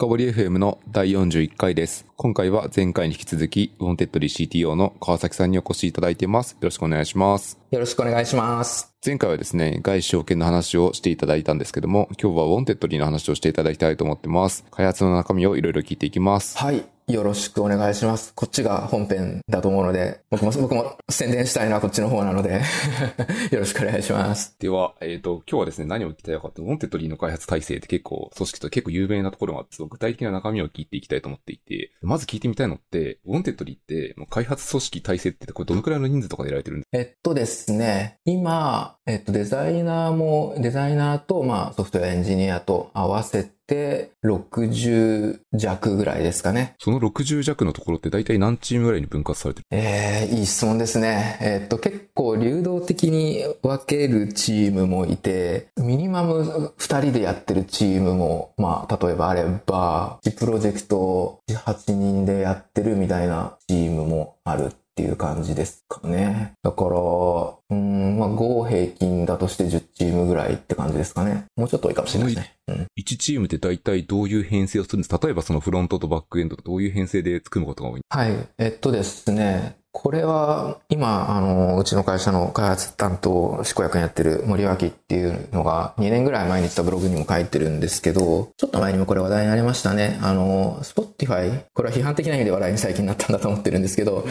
深掘り FM の第41回です。今回は前回に引き続き、ウォンテッドリー CTO の川崎さんにお越しいただいています。よろしくお願いします。よろしくお願いします。前回はですね、外資証券の話をしていただいたんですけども、今日はウォンテッドリーの話をしていただきたいと思ってます。開発の中身をいろいろ聞いていきます。はい。よろしくお願いします。こっちが本編だと思うので、僕も、僕も宣伝したいのはこっちの方なので、よろしくお願いします。では、えっ、と、今日はですね、何を聞きたいかと、ウォンテッドリーの開発体制って結構、組織と結構有名なところがあって、具体的な中身を聞いていきたいと思っていて、まず聞いてみたいのって、ウォンテッドリーって、もう開発組織体制ってこれどのくらいの人数とかでやられてるんですえっとですね、今、えっと、デザイナーも、デザイナーと、まあ、ソフトウェアエンジニアと合わせて、60弱ぐらいですかね。その60弱のところって大体何チームぐらいに分割されてる？えー、いい質問ですね。えっと、結構流動的に分けるチームもいて、ミニマム2人でやってるチームも、まあ、例えばあれば、1プロジェクト8人でやってるみたいなチームもあるっていう感じですかね。だから、うん、まあ、合平均だとして10チームぐらいって感じですかね。もうちょっと多いかもしれないですね。うん。1チームって大体どういう編成をするんですか？例えばそのフロントとバックエンドとどういう編成で組むことが多い？はい。えっとですね。これは、今、あの、うちの会社の開発担当、執行役にやってる森脇っていうのが、2年ぐらい前にしたブログにも書いてるんですけど、ちょっと前にもこれ話題になりましたね。あの、Spotify、これは批判的な意味で話題に最近なったんだと思ってるんですけど、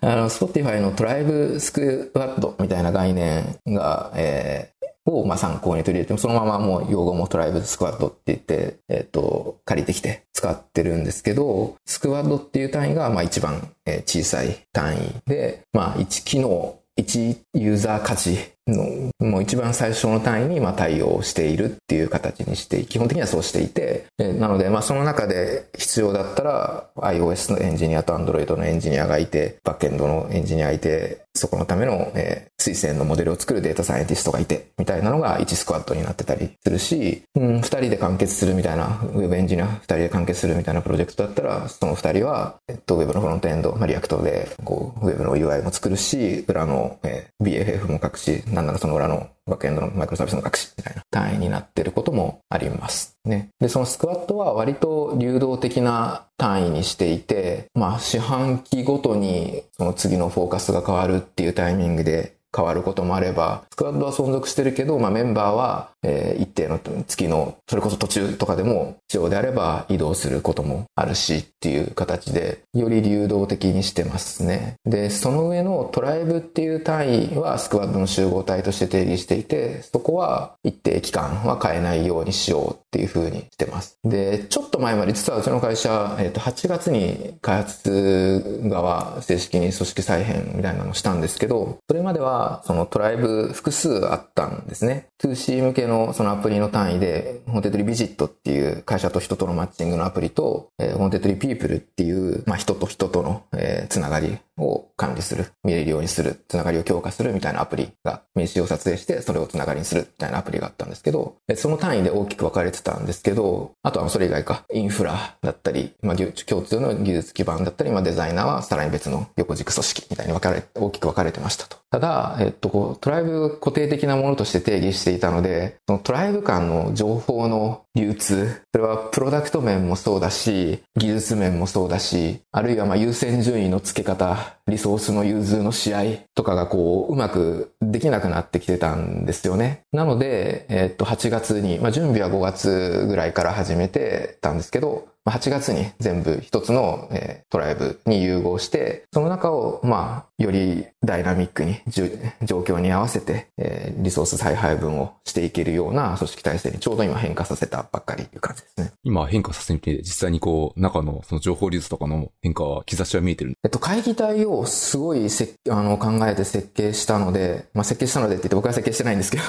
あの、Spotify のトライブスクワットみたいな概念が、えをまあ参考に取り入れて、そのままもう用語もトライブスクワットって言って、えっ、と、借りてきて使ってるんですけど、スクワットっていう単位がまあ一番小さい単位で、まあ1機能、1ユーザー価値のもう一番最初の単位にま対応しているっていう形にして、基本的にはそうしていて、なのでまあその中で必要だったら iOS のエンジニアと Android のエンジニアがいて、バックエンドのエンジニアがいて、そこのための、えー推薦のモデルを作るデータサイエンティストがいて、みたいなのが1スクワットになってたりするし、うん、2人で完結するみたいな、ウェブエンジニア2人で完結するみたいなプロジェクトだったら、その2人は、えっと、ウェブのフロントエンド、まあ、 React で、こう、ウェブの UI も作るし、裏の、えー BFF も書くし、なんならその裏のバックエンドのマイクロサービスの各種、みたいな単位になってることもあります。ね。で、そのスクワッドは割と流動的な単位にしていて、まあ、四半期ごとにその次のフォーカスが変わるっていうタイミングで変わることもあれば、スクワッドは存続してるけど、まあメンバーは、えー一定の月の、それこそ途中とかでも必要であれば移動することもあるしっていう形で、より流動的にしてますね。で、その上のトライブっていう単位はスクワッドの集合体として定義していて、そこは一定期間は変えないようにしようっていう風にしてます。で、ちょっと前まで実はうちの会社、えっ、と、8月に開発側正式に組織再編みたいなのをしたんですけど、それまではそのトライブ複数あったんですね。2C 向けのそのアプリの単位で、ウォンテッドリービジットっていう会社と人とのマッチングのアプリと、えーウォンテッドリーピープルっていう、まあ、人と人との、えーつながりを管理する、見れるようにする、つながりを強化するみたいなアプリが、名刺を撮影してそれをつながりにするみたいなアプリがあったんですけど、その単位で大きく分かれてたんですけど、あとはそれ以外か、インフラだったり、まあ、共通の技術基盤だったり、まあ、デザイナーはさらに別の横軸組織みたいに分かれ、大きく分かれてましたと。ただ、えっと、こうトライブ固定的なものとして定義していたので、そのトライブ間の情報の流通、それはプロダクト面もそうだし、技術面もそうだし、あるいはま優先順位の付け方、リソースの融通の試合とかがこう、うまくできなくなってきてたんですよね。なので、えっと、8月に、まあ準備は5月ぐらいから始めてたんですけど、8月に全部一つの、えートライブに融合して、その中を、まあ、よりダイナミックに、状況に合わせて、えーリソース再配分をしていけるような組織体制にちょうど今変化させたばっかりという感じですね。今変化させてみて、実際にこう、中のその情報流通とかの変化は、兆しは見えてる？えっと、会議体をすごいせあの考えて設計したので、まあ、設計したのでって言って僕は設計してないんですけど、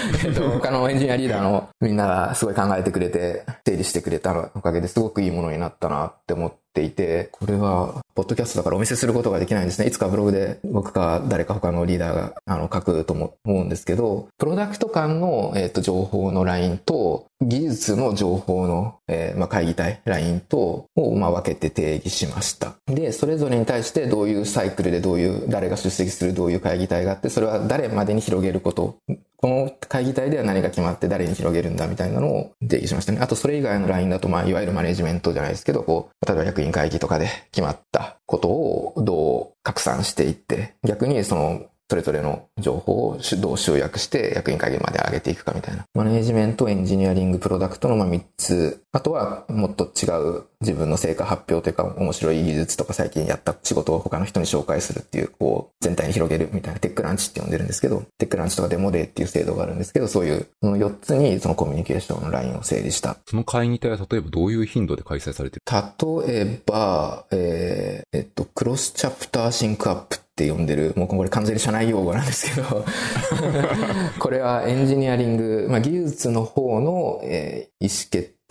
えっと、他のエンジニアリーダーのみんながすごい考えてくれて、整理してくれたおかげですごくいいものになったなって思っていて、これは、ポッドキャストだからお見せすることができないんですね。いつかブログで僕か誰か他のリーダーがあの書くと思うんですけど、プロダクト間の、えっと、情報のラインと、技術の情報の、えーまあ、会議体、ラインと、を、まあ、分けて定義しました。で、それぞれに対してどういうサイクルでどういう、誰が出席するどういう会議体があって、それは誰までに広げること、この会議体では何が決まって誰に広げるんだみたいなのを定義しましたね。あとそれ以外のラインだと、まあ、いわゆるマネジメントじゃないですけど、こう、例えば役員会議とかで決まったことをどう拡散していって、逆にそのそれぞれの情報をどう集約して役員会議まで上げていくかみたいな。マネージメント、エンジニアリング、プロダクトのま3つ。あとはもっと違う自分の成果発表というか面白い技術とか最近やった仕事を他の人に紹介するっていう、こう全体に広げるみたいなテックランチって呼んでるんですけど、テックランチとかデモデーっていう制度があるんですけど、そういうその4つにそのコミュニケーションのラインを整理した。その会議体は例えばどういう頻度で開催されてる？例えば、えー、えっと、クロスチャプターシンクアップって呼んでる、もうこれ完全に社内用語なんですけど これはエンジニアリング、まあ、技術の方の、えー、意思決定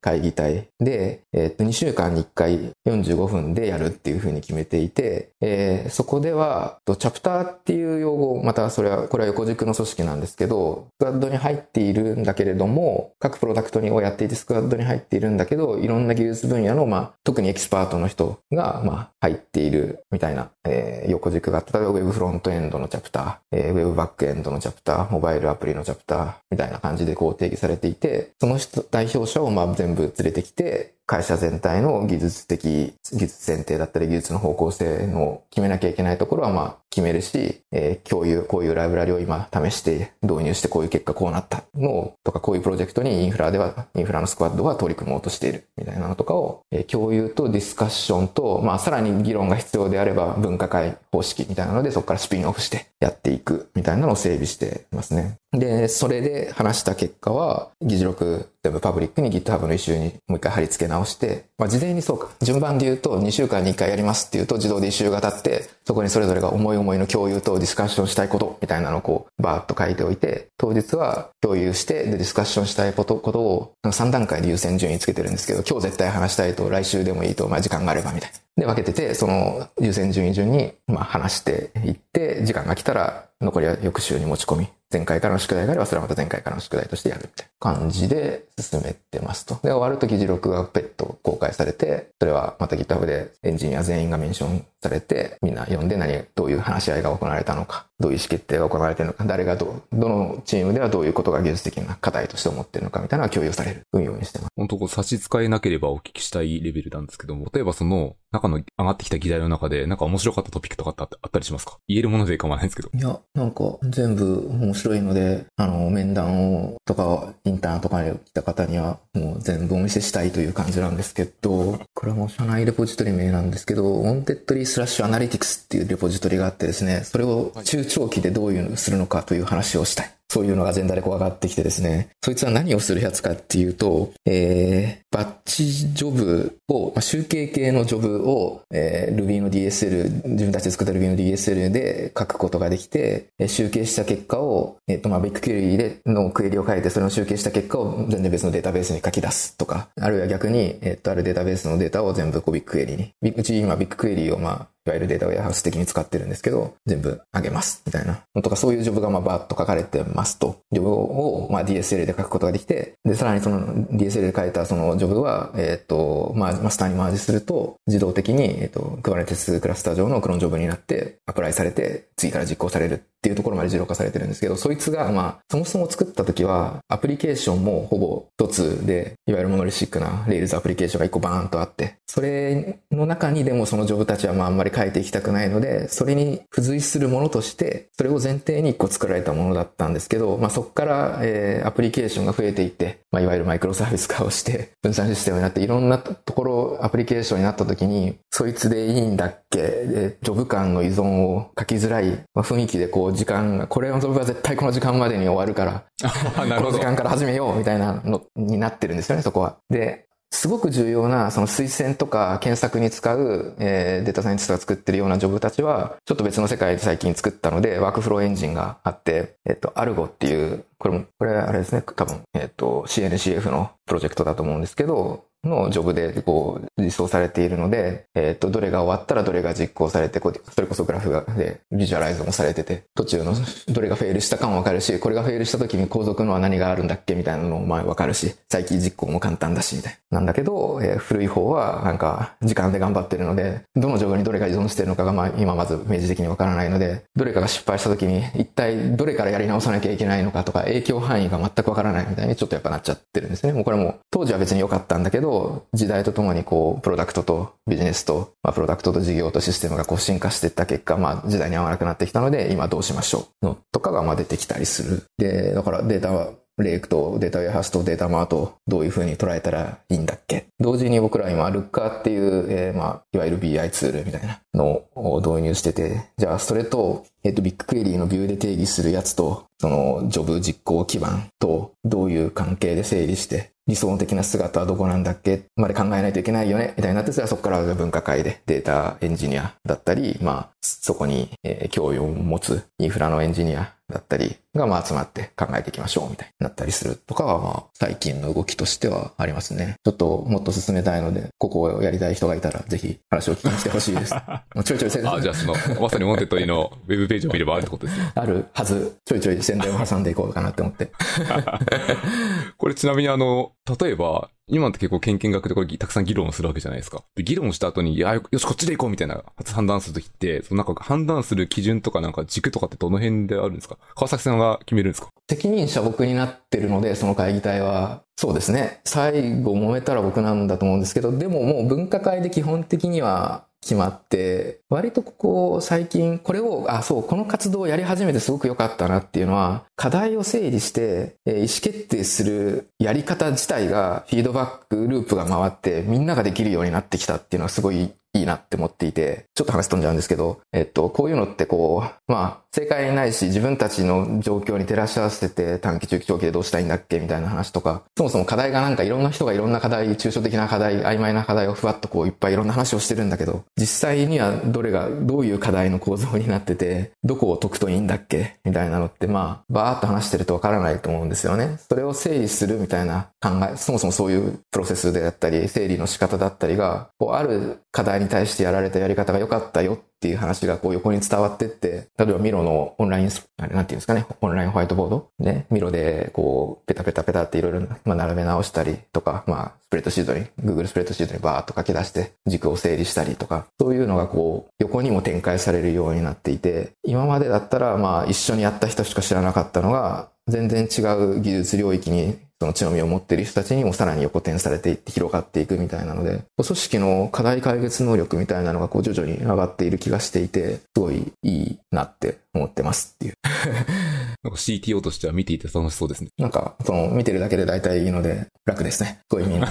会議体で、えっ、と、2週間に1回45分でやるっていうふうに決めていて、えー、そこでは、チャプターっていう用語、またそれは、これは横軸の組織なんですけど、スクワッドに入っているんだけれども、各プロダクトをやっていてスクワッドに入っているんだけど、いろんな技術分野の、まあ、特にエキスパートの人が、まあ、入っているみたいな、えー、横軸が、例えば Web フロントエンドのチャプター、えー、Web バックエンドのチャプター、モバイルアプリのチャプター、みたいな感じでこう定義されていて、その人、代表者をまあ全部連れてきて、会社全体の技術的、技術前提だったり技術の方向性の決めなきゃいけないところはまあ決めるし、えー、共有、こういうライブラリを今試して導入してこういう結果こうなったのとかこういうプロジェクトにインフラでは、インフラのスクワッドは取り組もうとしているみたいなのとかを、えー、共有とディスカッションと、まあさらに議論が必要であれば分科会方式みたいなのでそこからスピンオフしてやっていくみたいなのを整備してますね。で、それで話した結果は、議事録全部パブリックに GitHub のイシューにもう一回貼り付けな直して、まあ、事前にそうか、順番で言うと2週間に1回やりますっていうと自動で1週が経って、そこにそれぞれが思い思いの共有とディスカッションしたいことみたいなのをこう、バーッと書いておいて、当日は共有して、で、ディスカッションしたいことことを3段階で優先順位つけてるんですけど、今日絶対話したいと来週でもいいと、まあ時間があればみたいな。で、分けてて、その優先順位順に、まあ話していって、時間が来たら残りは翌週に持ち込み、前回からの宿題があればそれはまた前回からの宿題としてやるみたいな感じで進めてますと。で、終わると議事録がペット公開されて、それはまた GitHub でエンジニア全員がメンションされて、みんな読んで何、どういう話し合いが行われたのか、どういう意思決定が行われているのか、誰がどう、どのチームではどういうことが技術的な課題として思っているのかみたいなのが共有される運用にしてます。本当こう差し支えなければお聞きしたいレベルなんですけども、例えばその中の上がってきた議題の中で、なんか面白かったトピックとかってあったりしますか？言えるもので構わないんですけど。いや、なんか全部面白いので、あの、面談をとか、インターンとかに来た方には、もう全部お見せしたいという感じなんですけど、これはもう社内レポジトリ名なんですけど、ウォンテッドリースラッシュ analytics っていうレポジトリがあってですね、それを中長期でどういうのをするのかという話をしたい。そういうのがアジェンダでこう上がってきてですね、そいつは何をするやつかっていうと、えー、バッチジョブを、まあ、集計系のジョブを、えー、Ruby の DSL、自分たちで作った Ruby の DSL で書くことができて、え、集計した結果を、えっ、ー、と、まあ、ビッグクエリでのクエリを書いて、それを集計した結果を全然別のデータベースに書き出すとか、あるいは逆に、えっ、ー、と、あるデータベースのデータを全部こうビッグクエリに、うち今ビッグクエリをまあ、いわゆるデータウェアハウス的に使ってるんですけど、全部あげます、みたいな。とかそういうジョブがまあバーッと書かれてますと。ジョブをまあ DSL で書くことができて、で、さらにその DSL で書いたそのジョブは、えっ、ー、と、まあ、マスターにマージすると、自動的に、えっ、ー、と、Kubernetes クラスター上のクローンジョブになって、アプライされて、次から実行されるっていうところまで自動化されてるんですけど、そいつが、まあ、そもそも作った時は、アプリケーションもほぼ一つで、いわゆるモノリシックな Rails アプリケーションが一個バーンとあって、それの中にでもそのジョブたちはまああんまり書いていきたくないので、それに付随するものとして、それを前提に一個作られたものだったんですけど、まあそこから、えー、アプリケーションが増えていって、まあいわゆるマイクロサービス化をして、分散システムになって、いろんなところアプリケーションになった時に、そいつでいいんだっけで、ジョブ間の依存を書きづらい、まあ、雰囲気でこう時間が、これのジョブは絶対この時間までに終わるから、この時間から始めようみたいなのになってるんですよね、そこは。で、すごく重要な、その推薦とか検索に使う、えー、データサイエンティストが作ってるようなジョブたちは、ちょっと別の世界で最近作ったので、ワークフローエンジンがあって、えっ、と、 Argo っていう、これも、これあれですね、多分、えっ、と、CNCF のプロジェクトだと思うんですけど、のジョブでこう実装されているので、えっ、と、どれが終わったらどれが実行されて、こそれこそグラフがでビジュアライズもされてて、途中のどれが fail したかもわかるし、これが fail した時に後続のは何があるんだっけみたいなのもまあわかるし、再起実行も簡単だし、みたいな。なんだけど、えー古い方はなんか時間で頑張ってるので、どのジョブにどれが依存してるのかがまあ今まず明示的にわからないので、どれかが失敗した時に一体どれからやり直さなきゃいけないのかとか影響範囲が全くわからないみたいにちょっとやっぱなっちゃってるんですね。もうこれも当時は別に良かったんだけど、時代とともにこう、プロダクトとビジネスと、まあプロダクトと事業とシステムがこう進化していった結果、まあ時代に合わなくなってきたので、今どうしましょうのとかがまあ出てきたりする。で、だからデータはレイクとデータウェアハウスとデータマートどういう風に捉えたらいいんだっけ？同時に僕ら今、ルッカーっていう、えーまあ、いわゆる BI ツールみたいなのを導入してて、じゃあそれと、えっ、と、 BigQuery のビューで定義するやつと、その、ジョブ実行基盤と、どういう関係で整理して、理想的な姿はどこなんだっけ？まで考えないといけないよねみたいになって、それはそこから分科会でデータエンジニアだったり、まあ、そこに、えー興味を持つインフラのエンジニアだったりが、まあ、集まって考えていきましょうみたいになったりするとかは、まあ、最近の動きとしてはありますね。ちょっともっと進めたいので、ここをやりたい人がいたら、ぜひ話を聞きに来てほしいです。もうちょいちょい宣伝あ、じゃあその、まさに Wantedly のウェブページを見ればあるってことですね。あるはず、ちょいちょい宣伝を挟んでいこうかなって思って。これちなみにあの、例えば、今って結構研究学でこれたくさん議論をするわけじゃないですか。で議論した後に、いや、よし、こっちで行こうみたいな判断するときって、そのなんか判断する基準とかなんか軸とかってどの辺であるんですか？川崎さんが決めるんですか？責任者僕になってるので、その会議体は。そうですね。最後揉めたら僕なんだと思うんですけど、でももう分科会で基本的には決まって、割とここ最近、これを、あ、そう、この活動をやり始めてすごく良かったなっていうのは、課題を整理して、え意思決定するやり方自体が、フィードバックループが回って、みんなができるようになってきたっていうのはすごいいいなって思っていて、ちょっと話飛んじゃうんですけど、えっと、こういうのってこう、まあ、正解ないし、自分たちの状況に照らし合わせて短期中期長期でどうしたいんだっけみたいな話とか、そもそも課題がなんかいろんな人がいろんな課題、抽象的な課題、曖昧な課題をふわっとこういっぱいいろんな話をしてるんだけど、実際にはどれが、どういう課題の構造になってて、どこを解くといいんだっけみたいなのって、まあ、バーっと話してるとわからないと思うんですよね。それを整理するみたいな考え、そもそもそういうプロセスであったり、整理の仕方だったりが、こう、ある課題にに対してやられたやり方が良かったよっていう話がこう横に伝わってって、例えばミロのオンライン、あれなんていうんですかね、オンラインホワイトボード？ね、ミロでこう、ペタペタペタっていろいろ、並べ直したりとか、まあ、スプレッドシートに、Google スプレッドシートにバーっと書き出して軸を整理したりとか、そういうのがこう、横にも展開されるようになっていて、今までだったらまあ、一緒にやった人しか知らなかったのが、全然違う技術領域にその強みを持っている人たちにもさらに横転されていって広がっていくみたいなので、組織の課題解決能力みたいなのがこう徐々に上がっている気がしていて、すごいいいなって思ってますっていう。なんか CTO としては見ていて楽しそうですね。なんか、その見てるだけで大体いいので楽ですね。すごいみんな。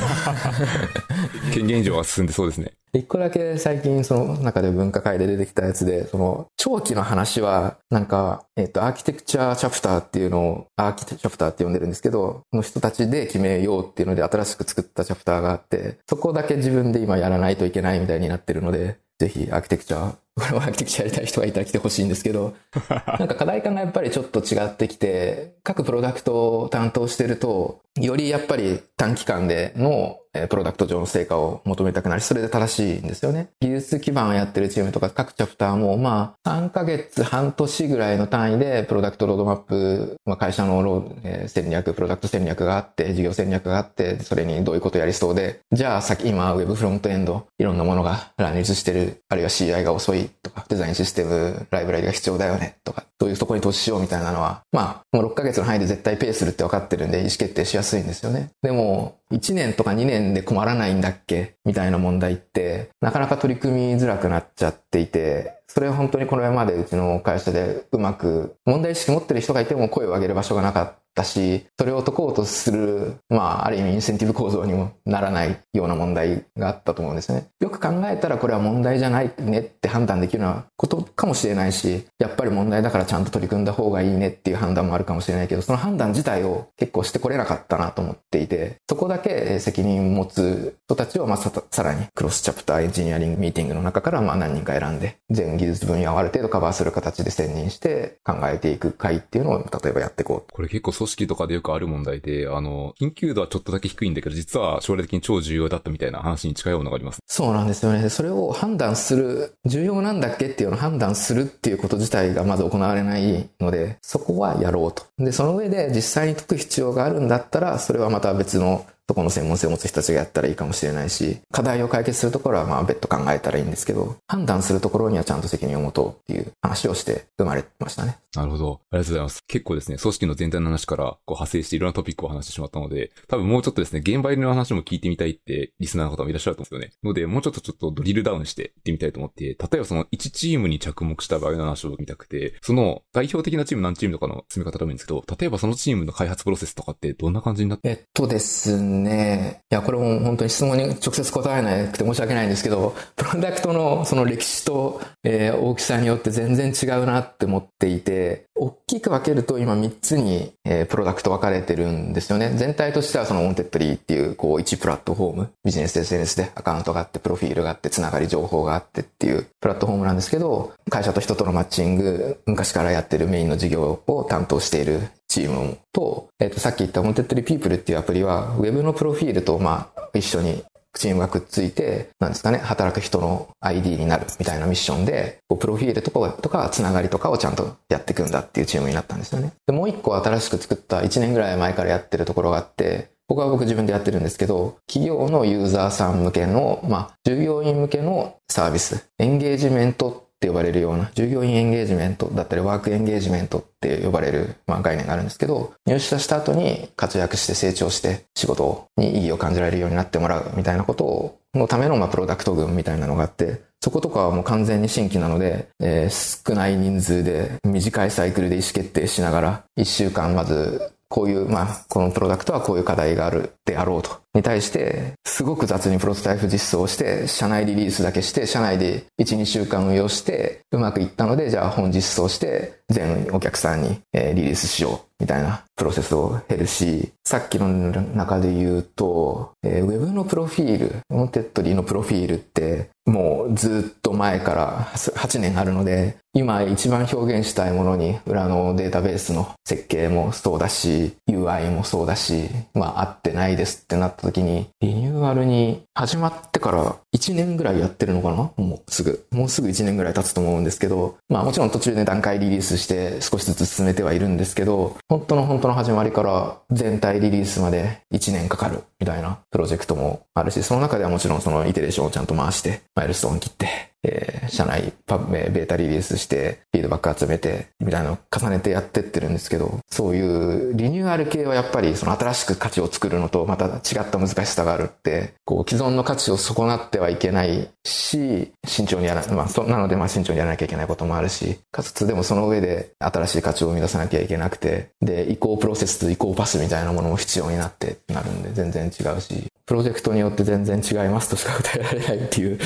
権限上は進んでそうですね。一個だけ最近その中で分科会で出てきたやつで、その長期の話は、なんか、えっ、と、アーキテクチャーチャプターっていうのを、アーキテチャプターって呼んでるんですけど、の人たちで決めようっていうので新しく作ったチャプターがあって、そこだけ自分で今やらないといけないみたいになってるので、ぜひアーキテクチャー、これもアーキテクチャーやりたい人がいたら来てほしいんですけど、なんか課題感がやっぱりちょっと違ってきて、各プロダクトを担当してると、よりやっぱり短期間でのえープロダクト上の成果を求めたくなり、それで正しいんですよね。技術基盤をやってるチームとか各チャプターも、まあ、3ヶ月、半年ぐらいの単位で、プロダクトロードマップ、まあ、会社のロー、え戦略、プロダクト戦略があって、事業戦略があって、それにどういうことやりそうで、じゃあ先、今、ウェブフロントエンド、いろんなものが乱立してる、あるいは CI が遅いとか、デザインシステム、ライブラリが必要だよね、とか、そういうとこに投資しようみたいなのは、まあ、もう6ヶ月の範囲で絶対ペイするって分かってるんで、意思決定しやすいんですよね。でも、1年とか2年で困らないんだっけ？みたいな問題って、なかなか取り組みづらくなっちゃっていて、それは本当にこれまでうちの会社でうまく、問題意識持ってる人がいても声を上げる場所がなかったし、それを解こうとする、まあ、ある意味インセンティブ構造にもならないような問題があったと思うんですね。よく考えたらこれは問題じゃないねって判断できるようなことかもしれないし、やっぱり問題だからちゃんと取り組んだ方がいいねっていう判断もあるかもしれないけど、その判断自体を結構してこれなかったなと思っていて、そこだけ責任を持つ人たちをまあささらにクロスチャプターエンジニアリングミーティングの中からまあ何人か選んで、全技術分野をある程度カバーする形で専任して考えていく会っていうのを例えばやっていこうこれ結構組組織とかでよくある問題で、あの、緊急度はちょっとだけ低いんだけど、実は将来的に超重要だったみたいな話に近いものがあります。そうなんですよね。それを判断する、重要なんだっけっていうのを判断するっていうこと自体がまず行われないので、そこはやろうと。で、その上で実際に解く必要があるんだったら、それはまた別のそこの専門性を持つ人たちがやったらいいかもしれないし、課題を解決するところはまあ別途考えたらいいんですけど、判断するところにはちゃんと責任を持とうっていう話をして生まれましたね。なるほど。ありがとうございます。結構ですね、組織の全体の話からこう派生していろんなトピックを話してしまったので、多分もうちょっとですね、現場入りの話も聞いてみたいってリスナーの方もいらっしゃると思うんですよね。ので、もうちょっとちょっとドリルダウンしていってみたいと思って、例えばその1チームに着目した場合の話を見たくて、その代表的なチーム何チームとかの進め方でもいいんですけど、例えばそのチームの開発プロセスとかってどんな感じになって？えっとですね、いや、これも本当に質問に直接答えなくて申し訳ないんですけど、プロダクトのその歴史と、えー、大きさによって全然違うなって思っていて、大きく分けると今3つに、えー、プロダクト分かれてるんですよね。全体としてはその Wantedly っていう、こう、1プラットフォーム、ビジネス SNS でアカウントがあって、プロフィールがあって、つながり情報があってっていうプラットフォームなんですけど、会社と人とのマッチング、昔からやってるメインの事業を担当しているチームと、えっ、ー、と、さっき言った Wantedly People っていうアプリは、ウェブのプロフィールと、まあ、一緒にチームがくっついて、なんですかね、働く人の ID になるみたいなミッションで、こうプロフィールとか、とか、つながりとかをちゃんとやっていくんだっていうチームになったんですよね。で、もう一個新しく作った1年ぐらい前からやってるところがあって、僕は僕自分でやってるんですけど、企業のユーザーさん向けの、まあ、従業員向けのサービス、エンゲージメントって呼ばれるような、従業員エンゲージメントだったり、ワークエンゲージメントって呼ばれる、まあ、概念があるんですけど、入社した後に活躍して成長して仕事に意義を感じられるようになってもらうみたいなことを、のためのまあプロダクト群みたいなのがあって、そことかはもう完全に新規なので、えー、少ない人数で短いサイクルで意思決定しながら、1週間まずこういう、まあ、このプロダクトはこういう課題があるであろうと。に対して、すごく雑にプロトタイプ実装をして、社内リリースだけして、社内で1、2週間運用して、うまくいったので、じゃあ本実装して、全お客さんにリリースしよう。みたいなプロセスを経るし、さっきの中で言うと、えー、ウェブのプロフィール、 Wantedly のプロフィールって、もうずっと前から8年あるので、今一番表現したいものに裏のデータベースの設計もそうだし、UI もそうだし、まあ合ってないですってなった時に、リニューアルに始まってから1年ぐらいやってるのかな？もうすぐ。もうすぐ1年ぐらい経つと思うんですけど、まあもちろん途中で段階リリースして少しずつ進めてはいるんですけど、本当の本当の始まりから全体リリースまで1年かかるみたいなプロジェクトもあるし、その中ではもちろんそのイテレーションをちゃんと回して、マイルストーン切って、えー、社内パブ、ベータリリースして、フィードバック集めて、みたいなのを重ねてやってってるんですけど、そういうリニューアル系はやっぱりその新しく価値を作るのとまた違った難しさがあるって、こう既存の価値を損なってはいけないし、慎重にやら、まあそ、なのでまあ慎重にやらなきゃいけないこともあるし、かつでもその上で新しい価値を生み出さなきゃいけなくて、で、移行プロセスと移行パスみたいなものも必要になってなるんで全然違うし、プロジェクトによって全然違いますとしか答えられないっていう。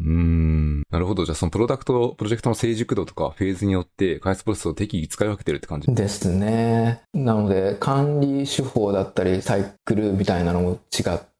うん。なるほど。じゃあそのプロダクト、プロジェクトの成熟度とかフェーズによって開発プロセスを適宜使い分けてるって感じ？ですね。なので管理手法だったりサイクルみたいなのも違って、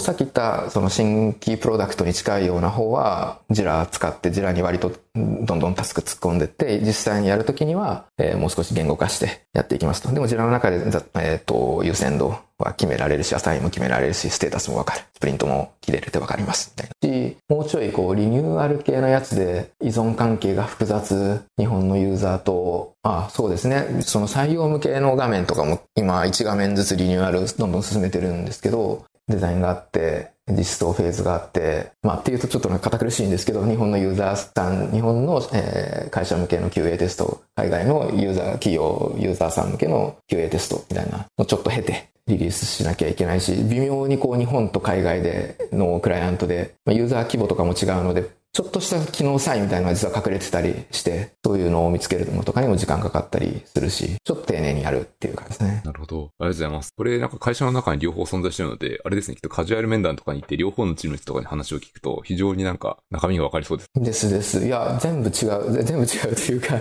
さっき言ったその新規プロダクトに近いような方は、ジラ使ってジラに割とどんどんタスク突っ込んでって、実際にやるときには、えー、もう少し言語化してやっていきますと。でもジラの中で、えっ、ー、と、優先度は決められるし、アサインも決められるし、ステータスもわかる。スプリントも切れるってわかります。みたいな。し、もうちょいこう、リニューアル系のやつで依存関係が複雑、日本のユーザーと、あそうですね。その採用向けの画面とかも今1画面ずつリニューアルどんどん進めてるんですけど、デザインがあって、実装フェーズがあって、まあっていうとちょっと堅苦しいんですけど、日本のユーザーさん、日本の、えー、会社向けの QA テスト、海外のユーザー、企業、ユーザーさん向けの QA テストみたいなのちょっと経て、リリースしなきゃいけないし、微妙にこう日本と海外でのクライアントで、まあ、ユーザー規模とかも違うので、ちょっとした機能サインみたいなのが実は隠れてたりして、そういうのを見つけるのとかにも時間かかったりするし、ちょっと丁寧にやるっていう感じですね。なるほど。ありがとうございます。これなんか会社の中に両方存在してるので、あれですね、きっとカジュアル面談とかに行って両方のチームの人とかに話を聞くと、非常になんか中身がわかりそうです。ですです。いや、全部違う、全部違うというか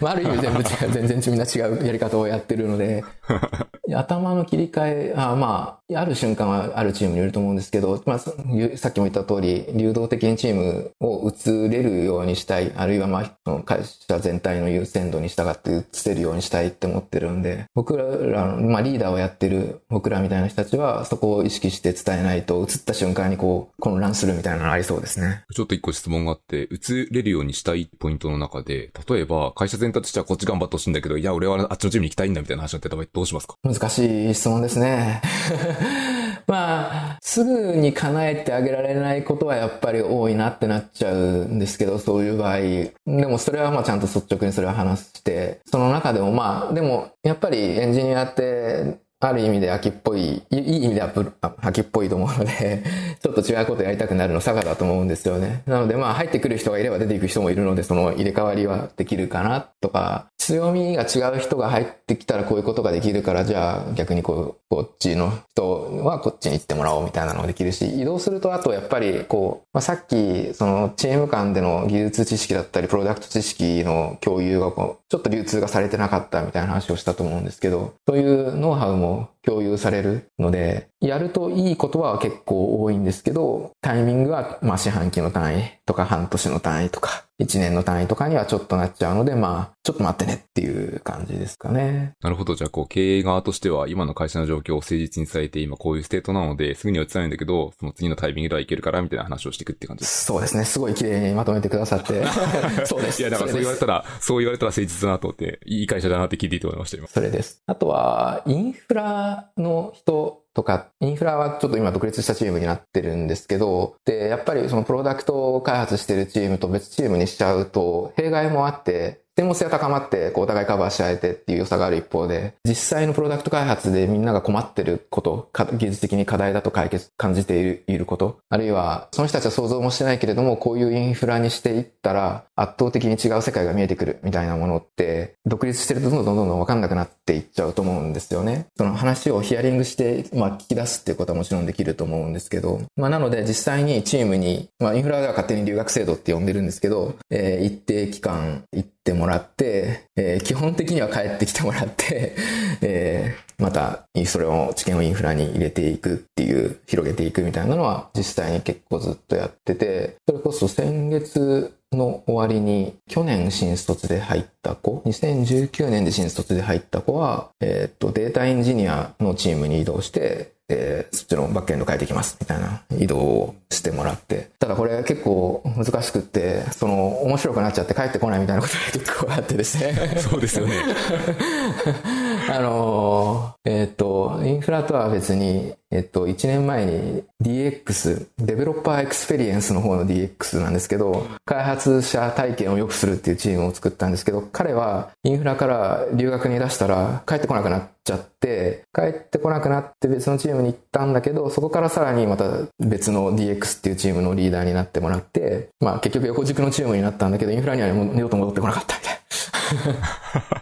まあ、ある意味全部違う、全然みんな違うやり方をやってるので、頭の切り替え、あまあ、ある瞬間はあるチームにいると思うんですけど、まあ、さっきも言った通り、流動的にチームを移れるようにしたい、あるいはまあ、会社全体の優先度に従って移せるようにしたいって思ってるんで、僕らの、まあリーダーをやってる僕らみたいな人たちは、そこを意識して伝えないと、移った瞬間にこう、混乱するみたいなのありそうですね。ちょっと一個質問があって、移れるようにしたいポイントの中で、例えば会社全体としてはこっち頑張ってほしいんだけど、いや、俺はあっちのチームに行きたいんだみたいな話になってた場合どうしますか？難しい質問ですね。まあ、すぐに叶えてあげられないことはやっぱり多いなってなっちゃうんですけど、そういう場合。でもそれはまあちゃんと率直にそれは話して、その中でもまあ、でもやっぱりエンジニアってある意味で秋っぽい、いい意味では秋っぽいと思うので、ちょっと違うことやりたくなるの差がだと思うんですよね。なのでまあ入ってくる人がいれば出ていく人もいるので、その入れ替わりはできるかなとか、強みが違う人が入ってきたらこういうことができるから、じゃあ逆にこう、こっちの人はこっちに行ってもらおうみたいなのができるし、移動するとあとやっぱりこう、まあ、さっきそのチーム間での技術知識だったり、プロダクト知識の共有がこう、ちょっと流通がされてなかったみたいな話をしたと思うんですけど、そういうノウハウも共有されるので、やるといいことは結構多いんですけど、タイミングはまあ四半期の単位とか半年の単位とか、1年の単位とかにはちょっとなっちゃうので、まあ、ちょっと待ってねっていう感じですかね。なるほど。じゃあ、こう、経営側としては、今の会社の状況を誠実に伝えて、今こういうステートなので、すぐには移さないんだけど、その次のタイミングではいけるから、みたいな話をしていくって感じですそうですね。すごい綺麗にまとめてくださって。そうです。いや、だからそう言われたら、そう言われたら誠実だなと思って、いい会社だなって聞いていて思いました、今。それです。あとは、インフラの人とか、インフラはちょっと今独立したチームになってるんですけど、で、やっぱりそのプロダクトを開発してるチームと別チームにしちゃうと、弊害もあって、専門性が高まって、こう、お互いカバーし合えてっていう良さがある一方で、実際のプロダクト開発でみんなが困ってること、技術的に課題だと解決、感じているいること、あるいは、その人たちは想像もしてないけれども、こういうインフラにしていったら、圧倒的に違う世界が見えてくるみたいなものって、独立してるとどんどんどんどんわかんなくなっていっちゃうと思うんですよね。その話をヒアリングして、まあ、聞き出すっていうことはもちろんできると思うんですけど、まあ、なので実際にチームに、まあ、インフラでは勝手に留学制度って呼んでるんですけど、えー、一定期間ってもらって、えー、基本的には帰ってきてもらって えー、また、それを知見をインフラに入れていくっていう、広げていくみたいなのは実際に結構ずっとやってて、それこそ先月の終わりに、去年新卒で入った子、2019年で新卒で入った子は、えっ、と、データエンジニアのチームに移動して、えー、そっちのバックエンド変えていきますみたいな移動をしてもらって。ただこれ結構難しくって、その面白くなっちゃって帰ってこないみたいなことが結構あってですね。そうですよね。あのー、えっ、ー、と、インフラとは別に、えっと、1年前に DX、 Developer Experience の方の DX なんですけど、開発者体験を良くするっていうチームを作ったんですけど、彼はインフラから留学に出したら帰ってこなくなっちゃって、帰ってこなくなって別のチームに行ったんだけど、そこからさらにまた別の DX っていうチームのリーダーになってもらって、まあ結局横軸のチームになったんだけど、インフラには二度と戻ってこなかったみたいな。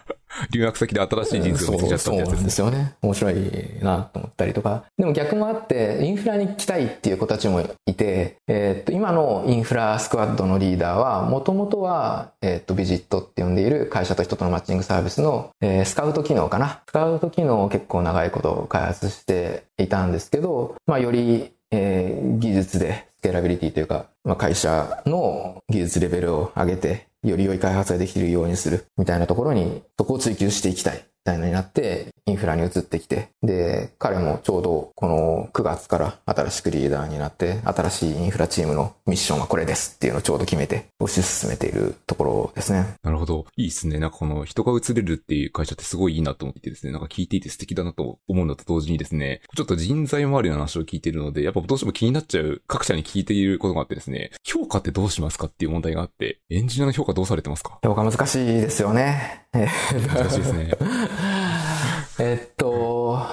留学先で新しい人生を見つけちゃったってやつですね。そうですよね。面白いなと思ったりとか。でも逆もあって、インフラに来たいっていう子たちもいて、えー、っと、今のインフラスクワッドのリーダーは、もともとは、えー、っと、ビジットって呼んでいる会社と人とのマッチングサービスの、えー、スカウト機能かな。スカウト機能を結構長いこと開発していたんですけど、まあ、よりえー、技術でスケーラビリティというか、まあ、会社の技術レベルを上げて、より良い開発ができるようにするみたいなところに、そこを追求していきたいみ。たいなになって、インフラに移ってきて、で、彼もちょうどこの9月から新しくリーダーになって、新しいインフラチームのミッションはこれですっていうのをちょうど決めて、推し進めているところですね。なるほど。いいですね。なんかこの人が移れるっていう会社ってすごいいいなと思ってですね、なんか聞いていて素敵だなと思うのと同時にですね、ちょっと人材周りの話を聞いているので、やっぱどうしても気になっちゃう各社に聞いていることがあってですね、評価ってどうしますかっていう問題があって、エンジニアの評価どうされてますか？評価難しいですよね。難しいですね。えっと、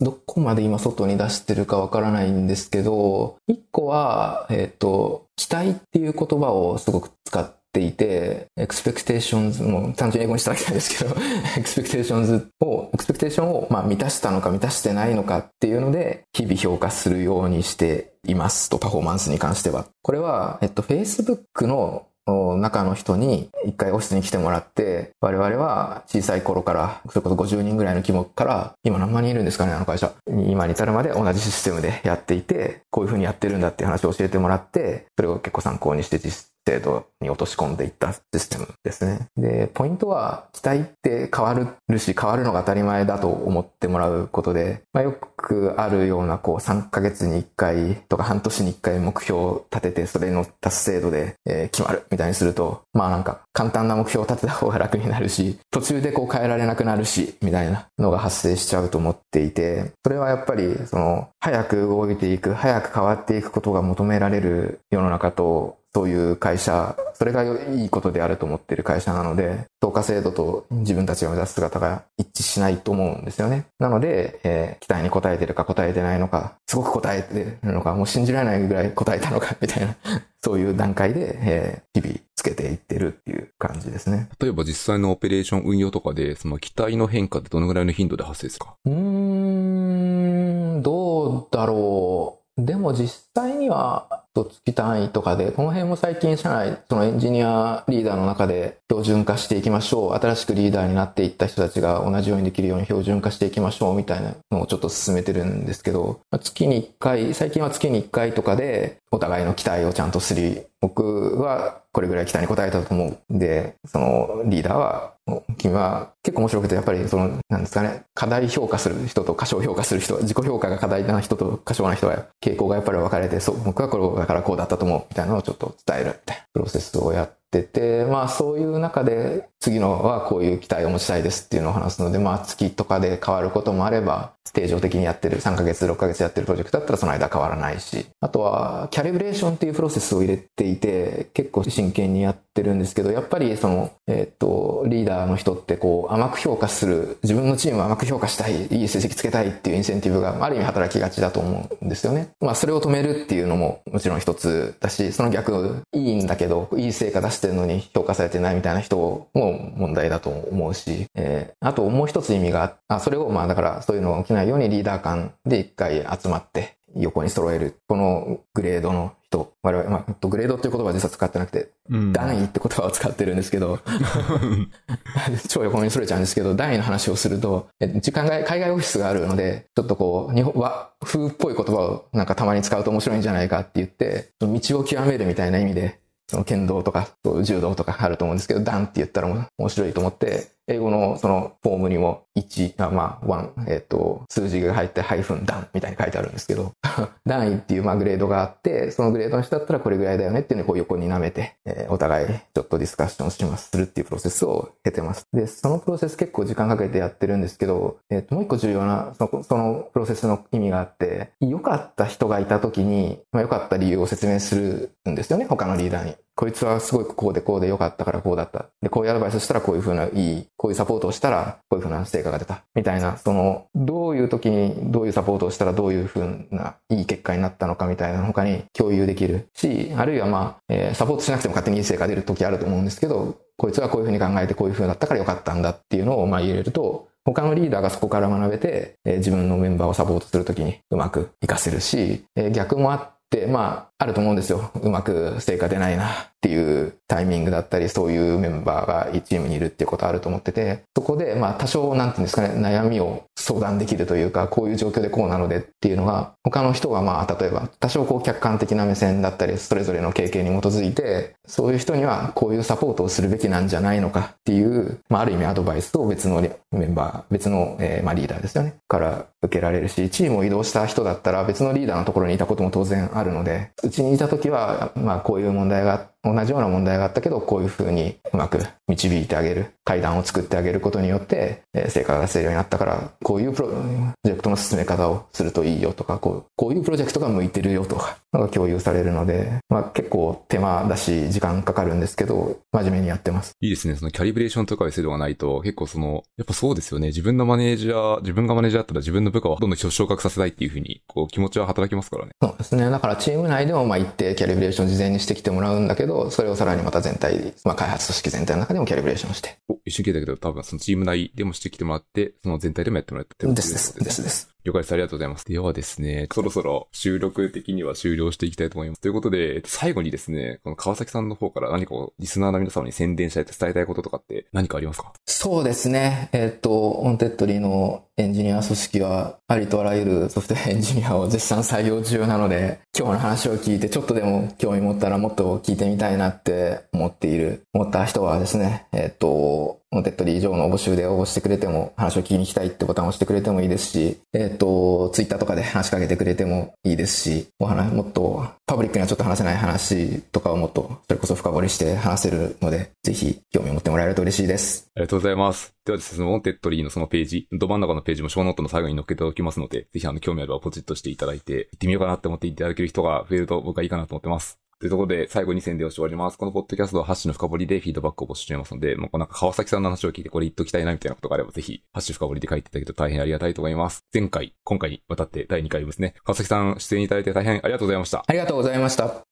どこまで今外に出してるかわからないんですけど、一個は、えっと、期待っていう言葉をすごく使っていて、 expectations、もう単純に英語にしただけなんですけど、expectations を、 expectation をまあ満たしたのか満たしてないのかっていうので、日々評価するようにしていますと、パフォーマンスに関しては。これは、えっと、Facebook の中の人に一回オフィスに来てもらって、我々は小さい頃から、それこそ50人ぐらいの規模から、今何万人いるんですかね、あの会社。今に至るまで同じシステムでやっていて、こういうふうにやってるんだっていう話を教えてもらって、それを結構参考にして実制度に落とし込んでいったシステムですね。で、ポイントは期待って変わるし変わるのが当たり前だと思ってもらうことで、まあ、よくあるようなこう3ヶ月に1回とか半年に1回目標を立ててそれの達成度で、え決まるみたいにすると、まあなんか簡単な目標を立てた方が楽になるし、途中でこう変えられなくなるし、みたいなのが発生しちゃうと思っていて、それはやっぱりその早く動いていく、早く変わっていくことが求められる世の中とそういう会社、それがいいことであると思っている会社なので、評価制度と自分たちが目指す姿が一致しないと思うんですよね。なので、えー、期待に応えてるか応えてないのか、すごく応えてるのか、もう信じられないぐらい応えたのか、みたいな、そういう段階で、えー、日々つけていってるっていう感じですね。例えば実際のオペレーション運用とかで、その期待の変化ってどのぐらいの頻度で発生ですか？うーん、どうだろう。でも実際には、と月単位とかで、この辺も最近社内、そのエンジニアリーダーの中で標準化していきましょう。新しくリーダーになっていった人たちが同じようにできるように標準化していきましょうみたいなのをちょっと進めてるんですけど、月に1回、最近は月に1回とかでお互いの期待をちゃんとすり、僕はこれぐらい期待に応えたと思うん。で、そのリーダーは、時は結構面白くて、やっぱりその、なんですかね、課題評価する人と過小評価する人、自己評価が課題な人と過小な人は傾向がやっぱり分かれて、そう、僕はこれだからこうだったと思うみたいなのをちょっと伝えるってプロセスをやってて、まあそういう中で次のはこういう期待を持ちたいですっていうのを話すので、まあ月とかで変わることもあれば、定常的にやってる、3ヶ月、6ヶ月やってるプロジェクトだったらその間変わらないし、あとは、キャリブレーションっていうプロセスを入れていて、結構真剣にやってるんですけど、やっぱりその、えっ、と、リーダーの人ってこう、甘く評価する、自分のチームを甘く評価したい、いい成績つけたいっていうインセンティブがある意味働きがちだと思うんですよね。まあ、それを止めるっていうのももちろん一つだし、その逆、いいんだけど、いい成果出してるのに評価されてないみたいな人も問題だと思うし、えー、あともう一つ意味があ、それをまあだからそういうのが起きないようにリーダー間で一回集まって横に揃える。このグレードの人、我々、まあ、グレードっていう言葉は実は使ってなくて、うん、段位って言葉を使ってるんですけど、超横にそれちゃうんですけど、段位の話をすると、時間外、海外オフィスがあるので、ちょっとこう、日本和風っぽい言葉をなんかたまに使うと面白いんじゃないかって言って、道を極めるみたいな意味で、その剣道とか柔道とかあると思うんですけど、ダンって言ったら面白いと思って、英語のそのフォームにも1、あまあ、1、えっ、と、数字が入ってハイフン段みたいに書いてあるんですけど、段位っていうまあグレードがあって、そのグレードの人だったらこれぐらいだよねっていうのをこう横に舐めて、えー、お互いちょっとディスカッションします、するっていうプロセスを経てます。で、そのプロセス結構時間かけてやってるんですけど、えっ、ー、と、もう一個重要なその、そのプロセスの意味があって、良かった人がいた時に、まあ良かった理由を説明するんですよね、他のリーダーに。こいつはすごいこうでこうで良かったからこうだった。で、こういうアドバイスしたらこういう風ないい、こういうサポートをしたらこういう風な成果が出た。みたいな、その、どういう時にどういうサポートをしたらどういう風ないい結果になったのかみたいな他に共有できるし、あるいはまあ、えー、サポートしなくても勝手にいい成果が出る時あると思うんですけど、こいつはこういう風に考えてこういう風だったから良かったんだっていうのをまあ言えると、他のリーダーがそこから学べて、えー、自分のメンバーをサポートするときにうまく活かせるし、えー、逆もあって、まあ、あると思うんですよ。うまく成果出ないなっていうタイミングだったり、そういうメンバーが一チームにいるっていうことあると思ってて、そこで、まあ多少、なんていうんですかね、悩みを相談できるというか、こういう状況でこうなのでっていうのが、他の人がまあ、例えば、多少こう客観的な目線だったり、それぞれの経験に基づいて、そういう人にはこういうサポートをするべきなんじゃないのかっていう、まあある意味アドバイスを別のメンバー、別の、えー、まあリーダーですよね、から受けられるし、チームを移動した人だったら別のリーダーのところにいたことも当然あるので、うちにいた時は、まあこういう問題があって同じような問題があったけど、こういうふうにうまく導いてあげる、階段を作ってあげることによって、成果が出せるようになったから、こういうプロジェクトの進め方をするといいよとか、こうこういうプロジェクトが向いてるよとか、が共有されるので、まあ結構手間だし、時間かかるんですけど、真面目にやってます。いいですね。そのキャリブレーションとかいう制度がないと、結構その、やっぱそうですよね。自分のマネージャー、自分がマネージャーだったら自分の部下をどんどん昇格させたいっていうふうに、こう気持ちは働きますからね。そうですね。だからチーム内でもまあ一定キャリブレーション事前にしてきてもらうんだけど、それをさらにまた全体、まあ開発組織全体の中でもキャリブレーションして。一緒に聞いたけど、多分そのチーム内でもしてきてもらって、その全体でもやってもらったってことですです、ですです。了解です。ありがとうございます。ではですね、そろそろ収録的には終了していきたいと思います。ということで、最後にですね、この川崎さんの方から何かこうリスナーの皆様に宣伝したいと伝えたいこととかって何かありますか？そうですね。えっ、と、 Wantedly のエンジニア組織は、ありとあらゆるソフトウェアエンジニアを絶賛採用中なので、今日の話を聞いてちょっとでも興味持ったらもっと聞いてみたいなって思っている、思った人はですね、えっ、と、 Wantedly 上の募集で応募してくれても、話を聞きに行きたいってボタンを押してくれてもいいですし、えっ、と、ツイッターとかで話しかけてくれてもいいですし、お話、もっと、パブリックにはちょっと話せない話とかをもっと、それこそ深掘りして話せるので、ぜひ興味を持ってもらえると嬉しいです。ありがとうございます。ではですね、その Wantedly のそのページ、ど真ん中のページもショーノートの最後に載っけておきますので、ぜひあの興味あればポチッとしていただいて、行ってみようかなって思っていただける人が増えると僕はいいかなと思ってます。というところで、最後に宣伝をして終わります。このポッドキャストはハッシュの深掘りでフィードバックを募集していますので、もうなんか川崎さんの話を聞いてこれ言っときたいなみたいなことがあれば、ぜひ、ハッシュ深掘りで書いていただけると大変ありがたいと思います。前回、今回にわたって第2回ですね。川崎さん出演いただいて大変ありがとうございました。ありがとうございました。